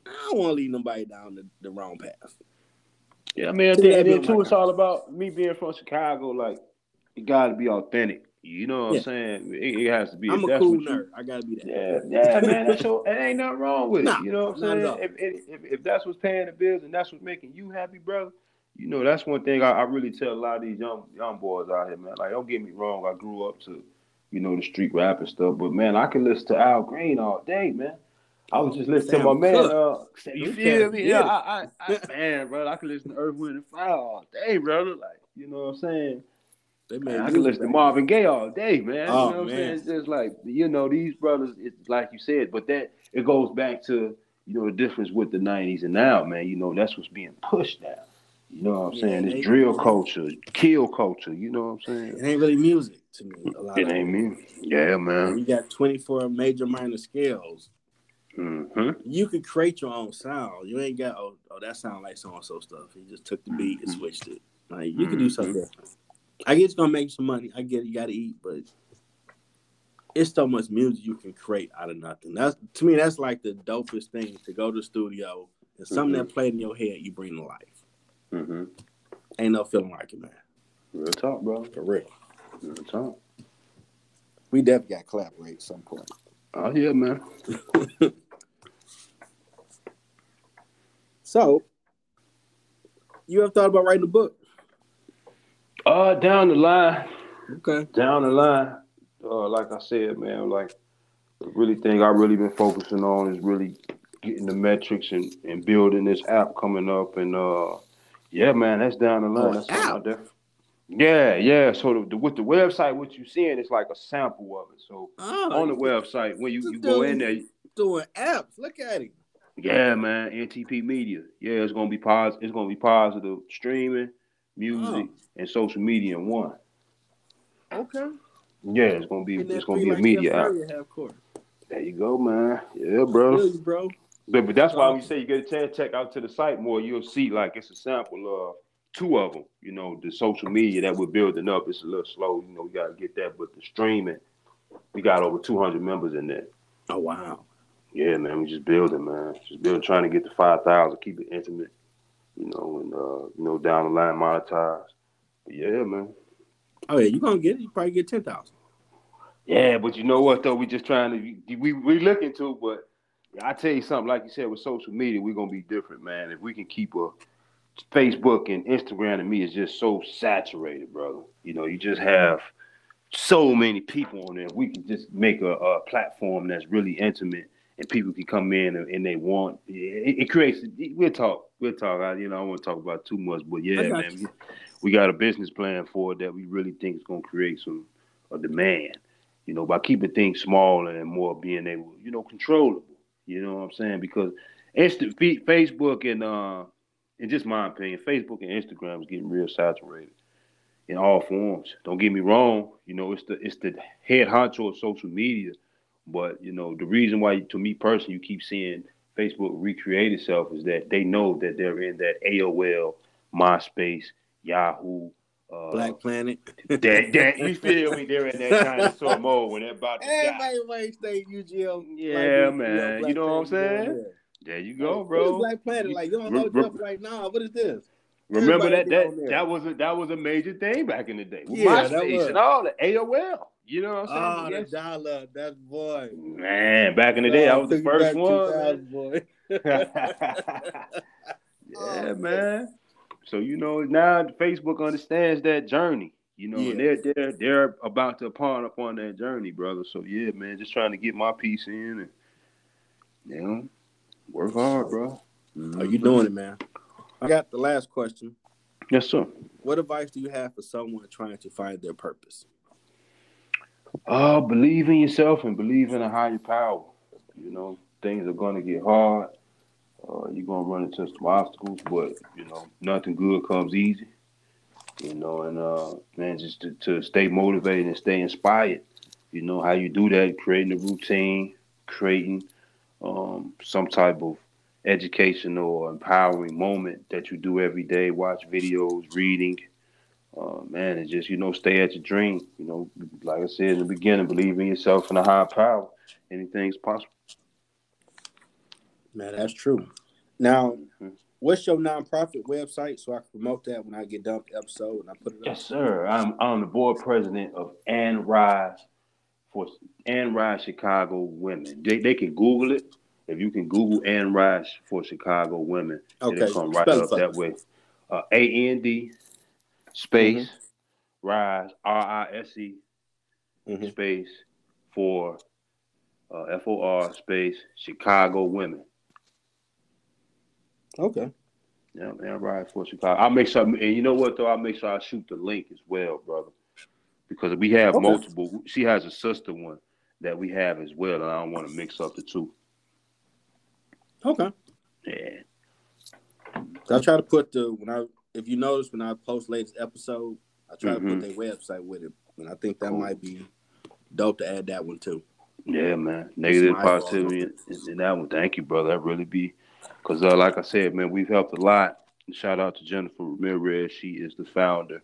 I don't want to lead nobody down the, the wrong path. Yeah, I mean, and See, then, and then too, it's all about me being from Chicago. Like, you got to be authentic. You know what Yeah. I'm saying? It, it has to be. I'm a cool you- nerd. I gotta be that. Yeah, yeah, man. That's your, it ain't nothing wrong with Nah, it. You know what I'm saying? If, if, if, that's what's paying the bills and that's what's making you happy, brother, you know that's one thing I, I really tell a lot of these young young boys out here, man. Like, don't get me wrong, I grew up to, you know, the street rap and stuff, but man, I can listen to Al Green all day, man. I was just listening Sam to my man. Uh, you feel me? Yeah. I, I, I, man, brother, I can listen to Earth, Wind, and Fire all day, brother. Like, you know what I'm saying? They Man, made I can listen to Marvin Gaye all day, man. Oh, you know what I'm saying? It's just like you know these brothers. It's like you said, but that it goes back to you know the difference with the '90s and now, man. You know that's what's being pushed now. You know what I'm saying? This drill culture, kill culture. You know what I'm saying? It ain't really music to me. A lot It of ain't me. Yeah, man. You got 24 major minor scales. hmm You could create your own sound. You ain't got oh, oh that sound like so and so stuff. You just took the beat and Mhm. switched it. Like you could do something Mhm. different. I get it's gonna make some money. I get it, you gotta eat, but it's so much music you can create out of nothing. That's to me, that's like the dopest thing to go to the studio and something that played in your head you bring to life. Mm-hmm. Ain't no feeling like it, man. Real talk, bro. For real. Real talk. We definitely got to collaborate at some point. Oh yeah, man. So you have thought about writing a book? Uh, down the line, Okay. down the line, uh, like I said, man, like the really thing I really been focusing on is really getting the metrics and, and building this app coming up and uh yeah, man, that's down the line. Oh, that's app? def- yeah, yeah. So the, the, with the website, what you're seeing is like a sample of it. So Oh, on the website, when you, you go in there, doing apps. Look at him. yeah, man, NTP Media. Yeah, it's gonna be positive. It's gonna be positive streaming, music, Oh. and social media in one. Okay. Yeah, it's gonna be it's gonna be a media. Court. There you go, man. Yeah, bro. you, bro. But, but that's why we say you get a chance, check out to the site more. You'll see like it's a sample of two of them. You know, the social media that we're building up. It's a little slow. You know, we got to get that. But the streaming, we got over 200 members in there. Oh wow. Yeah, man. We just building, man. Just building, trying to get to 5,000, keep it intimate. You know, and uh, you know, down the line monetize. But yeah, man. Oh yeah, you gonna get it? You probably get ten thousand. Yeah, but you know what though? We just trying to we we looking to, but I tell you something. Like you said with social media, we're gonna be different, man. If we can keep a Facebook and Instagram, and me is just so saturated, brother. You know, you just have so many people on there. We can just make a, a platform that's really intimate, and people can come in and, and they want. It, it creates. We'll talk. We'll talk. I, you know, I don't want to talk about too much, but yeah, man, we, we got a business plan for it that we really think is gonna create some a demand you know, by keeping things smaller and more being able, you know, controllable. You know what I'm saying? Because instant Facebook and uh, in just my opinion, Facebook and Instagram is getting real saturated in all forms. Don't get me wrong. You know, it's the it's the head honcho of social media, but you know, the reason why, to me personally, you keep seeing Facebook recreate itself is that they know that they're in that AOL, MySpace, Yahoo. Uh, Black Planet. that, that you feel me? They're in that dinosaur mode when they're about to. Everybody wait stay UGL. Yeah, like, man. Black you know what I'm saying? yeah. There you go, bro. Black Planet? Like, you don't know re- Jeff right now. What is this? Remember that Everybody that there. that was a that was a major thing back in the day. With Yeah, that MySpace was. and all that AOL. You know what Oh, I'm saying? Ah, the dollar, that boy. Man, back in the day, I was the first one. 2000, boy. yeah, Oh, man. So you know now Facebook understands that journey. You know, and they're they're they're about to pawn upon that journey, brother. So yeah, man, just trying to get my piece in and you know, work hard, bro. Are you doing it, man? I got the last question. Yes, sir. What advice do you have for someone trying to find their purpose? Uh, believe in yourself and believe in a higher power. You know, things are gonna get hard. Uh, you're gonna run into some obstacles, but you know, nothing good comes easy. You know, and uh, man, just to, to stay motivated and stay inspired. You know how you do that: creating a routine, creating um, some type of educational or empowering moment that you do every day. Watch videos, reading. Uh, man, it's just you know, stay at your dream. You know, like I said in the beginning, believe in yourself and a higher power. Anything's possible. Man, that's true. Now, Mhm. what's your nonprofit website so I can promote that when I get done with the episode and I put it up? Yes, sir. I'm I'm the board president of And Rise for And Rise Chicago Women. They they can Google it. If you can Google And Rise for Chicago Women, Okay, it'll come right spell it up that way. Uh, A N D space Mm-hmm. Rise R I S E Mhm. space for uh, F O R space Chicago Women. Okay. Yeah, man, Rise for Chicago. I'll make sure, and you know what though? I'll make sure I shoot the link as well, brother, because we have Okay. multiple. She has a sister one that we have as well, and I don't want to mix up the two. Okay. Yeah, I try to put the when I if you notice when I post latest episode, I try to Mhm. put their website with it. And I think that might be dope to add that one too. yeah, man. Negative positivity in, in that one. Thank you, brother. That really be because, uh, like I said, man, we've helped a lot. Shout out to Jennifer Ramirez. She is the founder,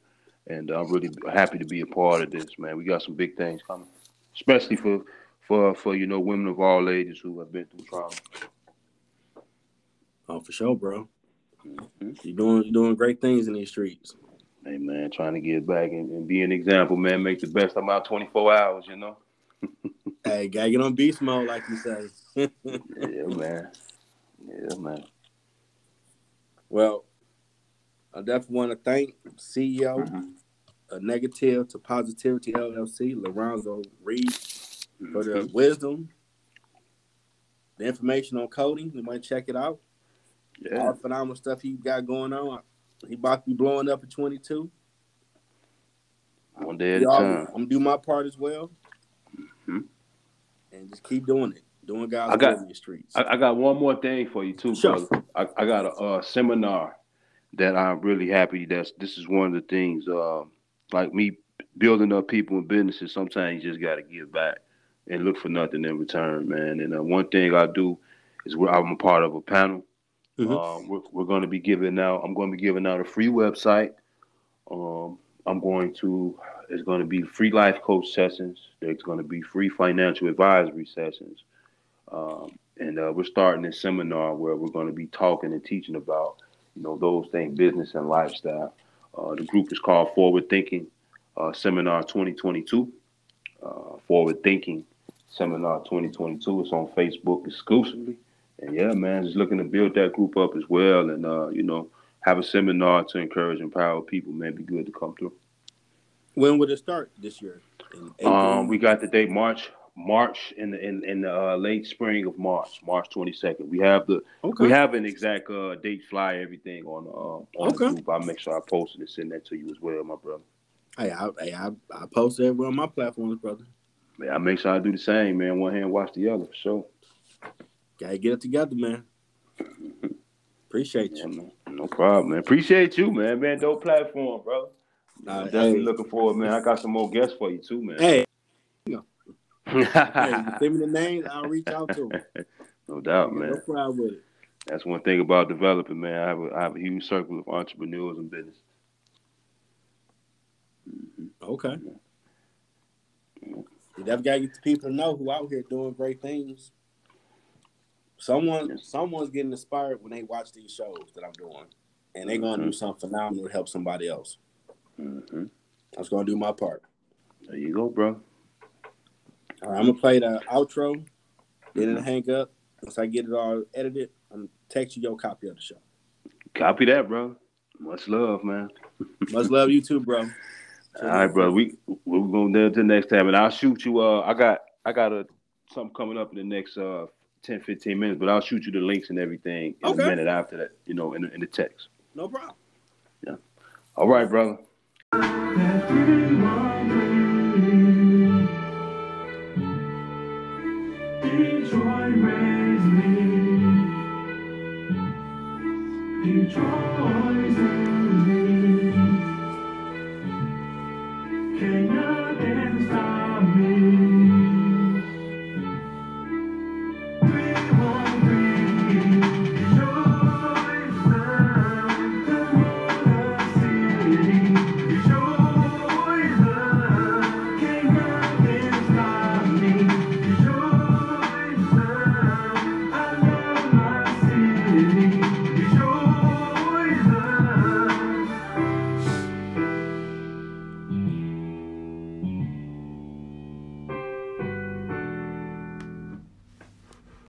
and I'm really happy to be a part of this, man. We got some big things coming, especially for for for you know women of all ages who have been through trauma. Oh, for sure, bro. Mhm. You're doing you're doing great things in these streets. Hey man, trying to get back and, and be an example, man. Make the best of my 24 hours, you know. Hey, gotta get on beast mode, like you say. Yeah, man. Yeah, man. well, I definitely want to thank CEO Mhm. of Negative to Positivity LLC, Lorenzo Reed, for the Mhm. wisdom, the information on coding. You might check it out. All the phenomenal stuff he got going on. He about to be blowing up at 22. one day at a time. I'm gonna do my part as well, Mhm. and just keep doing it. Doing God's I got- will in the streets. I, I got one more thing for you too, Sure. brother. I, I got a, uh seminar that I'm really happy. That's this is one of the things. Uh, like me building up people and businesses. Sometimes you just got to give back and look for nothing in return, man. And uh, one thing I do is where I'm a part of a panel. Mhm. Um, we're we're going to be giving out. I'm going to be giving out a free website. Um, I'm going to. It's going to be free life coach sessions. There's going to be free financial advisory sessions. Um, and uh, we're starting a seminar where we're going to be talking and teaching about, you know, those things, business and lifestyle. Uh, the group is called Forward Thinking uh, Seminar 2022. Uh, Forward Thinking Seminar 2022. It's on Facebook exclusively. And yeah, man, just looking to build that group up as well, and uh, you know, have a seminar to encourage and empower people. Man, be good to come through. When would it start this year? Um, we got the date March, March in the in, in the uh, late spring of March, March twenty second. We have the okay. we have an exact uh, date, fly everything on uh, on Okay. the group. I'll make sure I post it and send that to you as well, my brother. Hey, I, hey, I, I post everywhere on my platforms, brother. Man, I make sure I do the same, man. One hand wash the other for sure. Gotta get it together, man. Appreciate Yeah, you. man. No problem, man. Appreciate you, man. Man, dope platform, bro. Nah, I'm definitely hey. looking forward, man. I got some more guests for you too, man. Hey, hey, you send me the names, I'll reach out to them. no doubt, man. No problem with it. That's one thing about developing, man. I have a, I have a huge circle of entrepreneurs and business. Mm-hmm. Okay. You definitely gotta get the people to know who out here doing great things. Someone, someone's getting inspired when they watch these shows that I'm doing. and they're gonna Mhm. do something phenomenal to help somebody else. hmm I was gonna do my part. There you go, bro. All right, I'm gonna play the outro, then it'll hang up. Once I get it all edited, I'm gonna text you your copy of the show. Copy that, bro. Much love, man. Much love you too, bro. All right, bro. We we're gonna do it the next time, and I'll shoot you. Uh, I got I got a something coming up in the next uh 10, 15 minutes, but I'll shoot you the links and everything in Okay. a minute after that. You know, in the, in the text. No problem. Yeah. All right, brother. Detroit raised me. Detroit